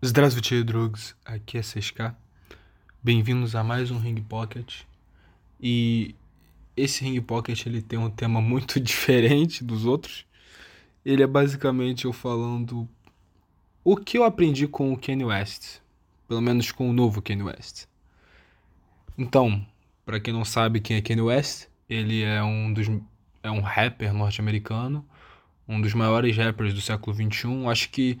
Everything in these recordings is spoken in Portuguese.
Здравствуйте, drugs. Aqui é 6K. Bem-vindos a mais um Ring Pocket. E esse Ring Pocket ele tem um tema muito diferente dos outros. Ele é basicamente eu falando o que eu aprendi com o Kanye West, pelo menos com o novo Kanye West. Então, para quem não sabe quem é Kanye West, ele é um dos é um rapper norte-americano, um dos maiores rappers do século 21. Acho que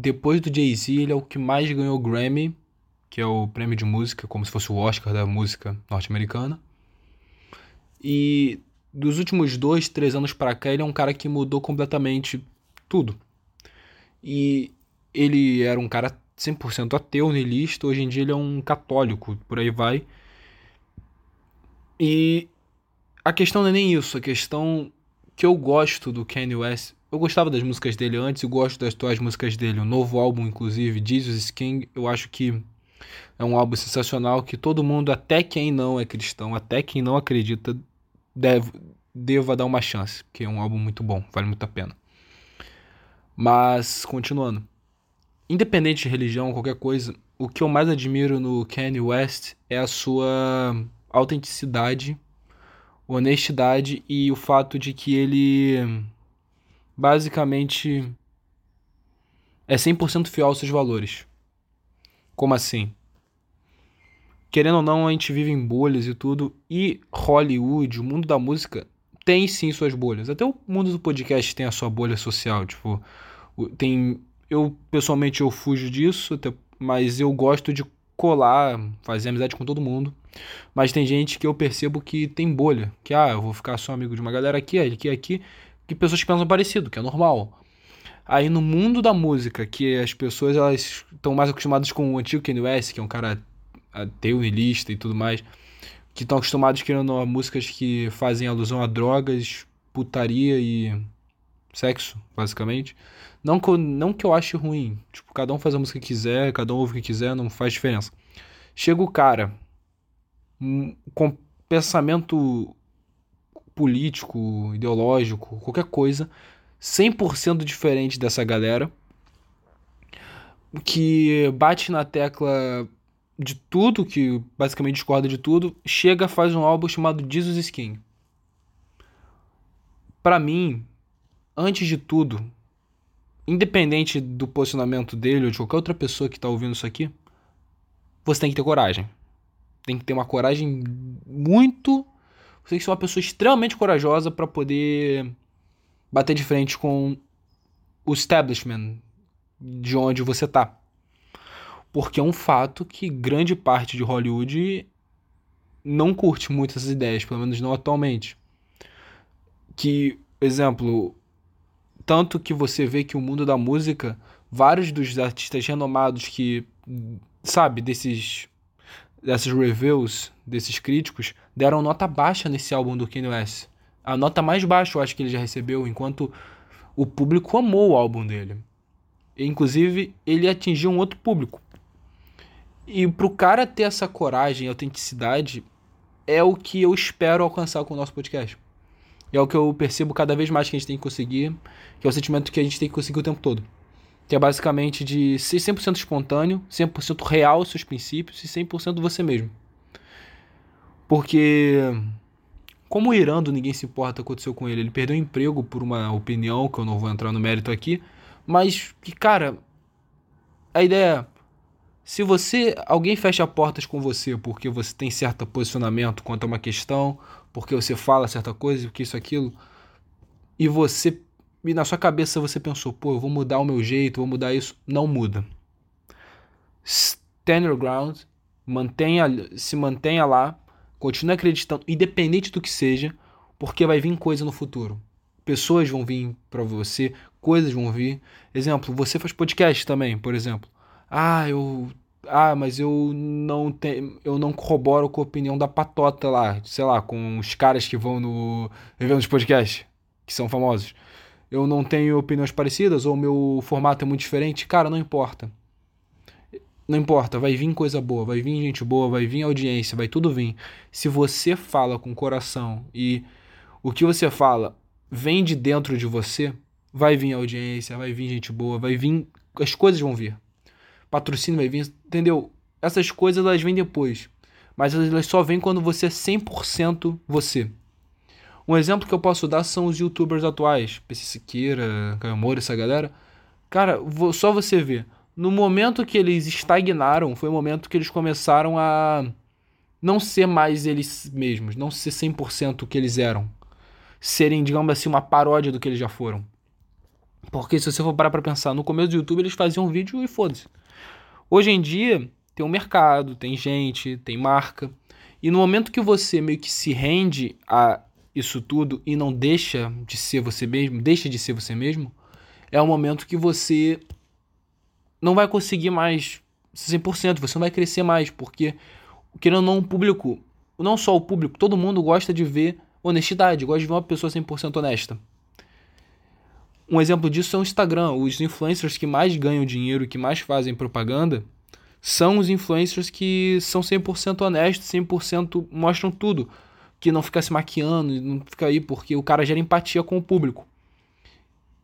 depois do Jay-Z, ele é o que mais ganhou Grammy, que é o prêmio de música, como se fosse o Oscar da música norte-americana. E dos últimos dois, três anos para cá, ele é um cara que mudou completamente tudo. E ele era um cara 100% ateu, niilista, hoje em dia ele é um católico, por aí vai. E a questão não é nem isso, a questão que eu gosto do Kanye West eu gostava das músicas dele antes e gosto das atuais músicas dele. O novo álbum, inclusive, Jesus King, eu acho que é um álbum sensacional que todo mundo, até quem não é cristão, até quem não acredita, deve, deva dar uma chance, porque é um álbum muito bom, vale muito a pena. Mas, continuando. Independente de religião, qualquer coisa, o que eu mais admiro no Kanye West é a sua autenticidade, honestidade e o fato de que ele basicamente é 100% fiel aos seus valores. Como assim? Querendo ou não, a gente vive em bolhas e tudo, e Hollywood, o mundo da música, tem sim suas bolhas. Até o mundo do podcast tem a sua bolha social, tipo, tem eu pessoalmente eu fujo disso, mas eu gosto de colar, fazer amizade com todo mundo. Mas tem gente que eu percebo que tem bolha, que ah, eu vou ficar só amigo de uma galera aqui, aqui, aqui, que pessoas que pensam parecido, que é normal. Aí no mundo da música, que as pessoas elas estão mais acostumadas com o antigo Kanye West, que é um cara ateu, niilista e tudo mais, que estão acostumados querendo músicas que fazem alusão a drogas, putaria e sexo, basicamente. Não que eu, não que eu ache ruim, tipo, cada um faz a música que quiser, cada um ouve o que quiser, não faz diferença. Chega o cara com pensamento político, ideológico, qualquer coisa, 100% diferente dessa galera, que bate na tecla de tudo, que basicamente discorda de tudo, chega faz um álbum chamado Jesus Skin. Para mim, antes de tudo, independente do posicionamento dele ou de qualquer outra pessoa que tá ouvindo isso aqui, você tem que ter coragem. Tem que ter uma coragem muito você tem que ser uma pessoa extremamente corajosa para poder bater de frente com o establishment de onde você tá. Porque é um fato que grande parte de Hollywood não curte muito essas ideias, pelo menos não atualmente. Que, exemplo, tanto que você vê que o mundo da música, vários dos artistas renomados que, sabe, desses dessas reviews, desses críticos, deram nota baixa nesse álbum do Kanye West. A nota mais baixa eu acho que ele já recebeu, enquanto o público amou o álbum dele. E, inclusive, ele atingiu um outro público. E pro cara ter essa coragem e autenticidade, é o que eu espero alcançar com o nosso podcast. E é o que eu percebo cada vez mais que a gente tem que conseguir, que é o sentimento que a gente tem que conseguir o tempo todo que é basicamente de ser 100% espontâneo, 100% real aos seus princípios e 100% você mesmo. Porque como o Irando ninguém se importa aconteceu com ele, ele perdeu o emprego por uma opinião que eu não vou entrar no mérito aqui, mas que cara, a ideia é se você alguém fecha portas com você porque você tem certo posicionamento quanto a uma questão, porque você fala certa coisa, porque isso aquilo, e você e na sua cabeça você pensou, pô, eu vou mudar o meu jeito, vou mudar isso. Não muda. Stand your ground, mantenha, se mantenha lá, continue acreditando, independente do que seja, porque vai vir coisa no futuro. Pessoas vão vir para você, coisas vão vir. Exemplo, você faz podcast também, por exemplo. Ah, eu ah, mas eu não tenho, eu não corroboro com a opinião da patota lá, sei lá, com os caras que vão no eventos de podcast, que são famosos eu não tenho opiniões parecidas ou meu formato é muito diferente, cara, não importa. Não importa, vai vir coisa boa, vai vir gente boa, vai vir audiência, vai tudo vir. Se você fala com coração e o que você fala vem de dentro de você, vai vir audiência, vai vir gente boa, vai vir. As coisas vão vir. patrocínio vai vir, entendeu? Essas coisas elas vêm depois, mas elas só vêm quando você é 100% você. Um exemplo que eu posso dar são os youtubers atuais, PC Siqueira, Caio Moura, essa galera. Cara, só você ver. No momento que eles estagnaram, foi o momento que eles começaram a não ser mais eles mesmos, não ser 100% o que eles eram. Serem, digamos assim, uma paródia do que eles já foram. Porque se você for parar pra pensar, no começo do YouTube eles faziam um vídeo e foda-se. Hoje em dia, tem um mercado, tem gente, tem marca. E no momento que você meio que se rende a isso tudo e não deixa de ser você mesmo, deixa de ser você mesmo, é o momento que você não vai conseguir mais 100%, você não vai crescer mais, porque querendo ou não, o público, não só o público, todo mundo gosta de ver honestidade, gosta de ver uma pessoa 100% honesta. Um exemplo disso é o Instagram. Os influencers que mais ganham dinheiro, que mais fazem propaganda, são os influencers que são 100% honestos, 100% mostram tudo. Que não fica se maquiando, não fica aí porque o cara gera empatia com o público.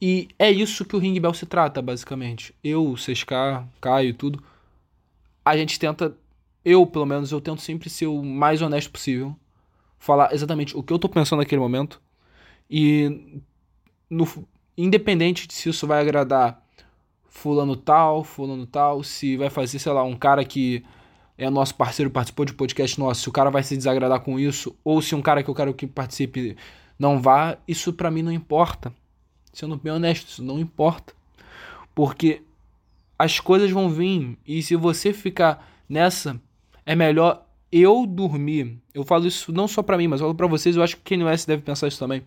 E é isso que o Ring Bell se trata, basicamente. Eu, o CSK, Caio e tudo. A gente tenta, eu pelo menos, eu tento sempre ser o mais honesto possível. Falar exatamente o que eu tô pensando naquele momento. E no, independente de se isso vai agradar fulano tal, fulano tal, se vai fazer, sei lá, um cara que é nosso parceiro, participou de podcast nosso, se o cara vai se desagradar com isso, ou se um cara que eu quero que participe não vá, isso para mim não importa. Sendo bem honesto, isso não importa. Porque as coisas vão vir e se você ficar nessa, é melhor eu dormir. Eu falo isso não só para mim, mas eu falo para vocês, eu acho que quem não é deve pensar isso também.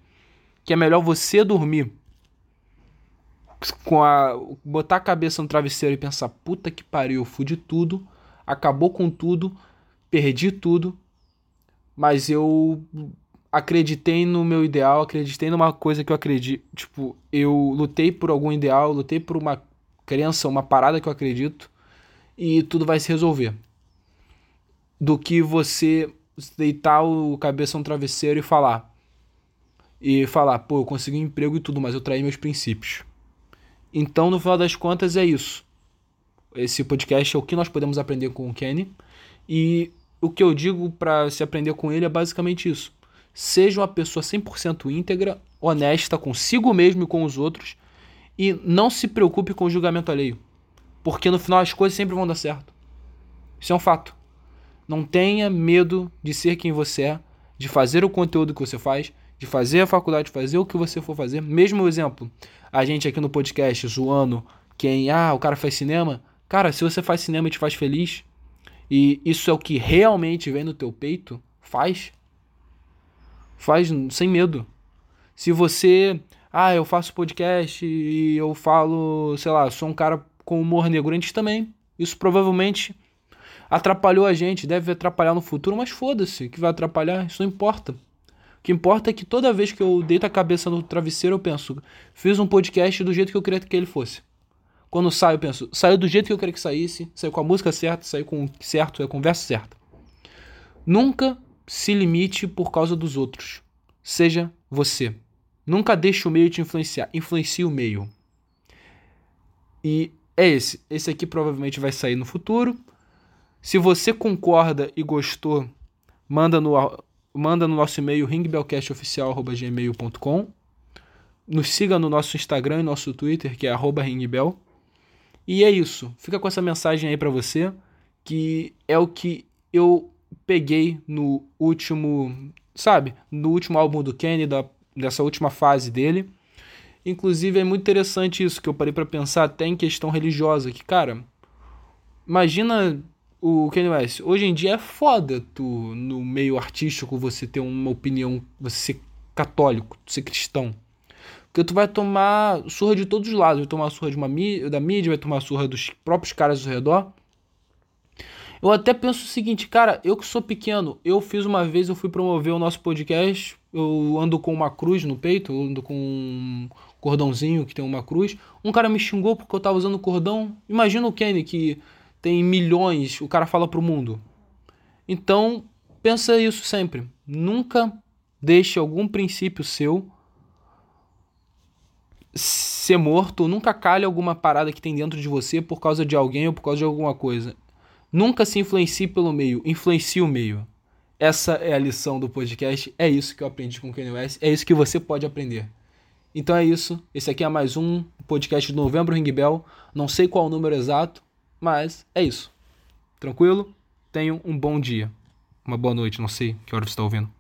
Que é melhor você dormir com a botar a cabeça no travesseiro e pensar, puta que pariu, fudi tudo, acabou com tudo, perdi tudo, mas eu acreditei no meu ideal, acreditei numa coisa que eu acredito, tipo, eu lutei por algum ideal, lutei por uma crença, uma parada que eu acredito e tudo vai se resolver. Do que você deitar o cabeça no travesseiro e falar e falar, pô, eu consegui um emprego e tudo, mas eu traí meus princípios. Então, no final das contas, é isso. Esse podcast é o que nós podemos aprender com o Kenny. E o que eu digo para se aprender com ele é basicamente isso. Seja uma pessoa 100% íntegra, honesta consigo mesmo e com os outros. E não se preocupe com o julgamento alheio. Porque no final as coisas sempre vão dar certo. Isso é um fato. Não tenha medo de ser quem você é, de fazer o conteúdo que você faz, de fazer a faculdade, de fazer o que você for fazer. Mesmo exemplo, a gente aqui no podcast zoando quem, ah, o cara faz cinema. Cara, se você faz cinema e te faz feliz, e isso é o que realmente vem no teu peito, faz. Faz sem medo. Se você, ah, eu faço podcast e eu falo, sei lá, sou um cara com humor negro, antes também. Isso provavelmente atrapalhou a gente, deve atrapalhar no futuro, mas foda-se, que vai atrapalhar, isso não importa. O que importa é que toda vez que eu deito a cabeça no travesseiro, eu penso, fiz um podcast do jeito que eu queria que ele fosse. Quando saio, eu penso, saiu do jeito que eu queria que saísse, saiu com a música certa, saiu com o certo, a conversa certa. Nunca se limite por causa dos outros. Seja você. Nunca deixe o meio te influenciar. Influencie o meio. E é esse. Esse aqui provavelmente vai sair no futuro. Se você concorda e gostou, manda no manda no nosso e-mail ringbellcastoficial.gmail.com Nos siga no nosso Instagram e nosso Twitter, que é ringbell. E é isso. Fica com essa mensagem aí para você, que é o que eu peguei no último, sabe? No último álbum do Kenny, da, dessa última fase dele. Inclusive é muito interessante isso, que eu parei para pensar até em questão religiosa, que, cara, imagina o Kanye West, hoje em dia é foda tu, no meio artístico, você ter uma opinião, você ser católico, ser cristão. Porque tu vai tomar surra de todos os lados, vai tomar surra de uma, da mídia, vai tomar surra dos próprios caras ao redor. Eu até penso o seguinte, cara, eu que sou pequeno, eu fiz uma vez, eu fui promover o nosso podcast, eu ando com uma cruz no peito, eu ando com um cordãozinho que tem uma cruz. Um cara me xingou porque eu tava usando cordão. Imagina o Kenny que tem milhões, o cara fala pro mundo. Então, pensa isso sempre. Nunca deixe algum princípio seu ser morto, nunca calhe alguma parada que tem dentro de você por causa de alguém ou por causa de alguma coisa. Nunca se influencie pelo meio, influencie o meio. Essa é a lição do podcast, é isso que eu aprendi com o Kanye West, é isso que você pode aprender. Então é isso, esse aqui é mais um podcast do Novembro Ring Bell, não sei qual o número exato, mas é isso. Tranquilo? Tenham um bom dia. Uma boa noite, não sei que hora você está ouvindo.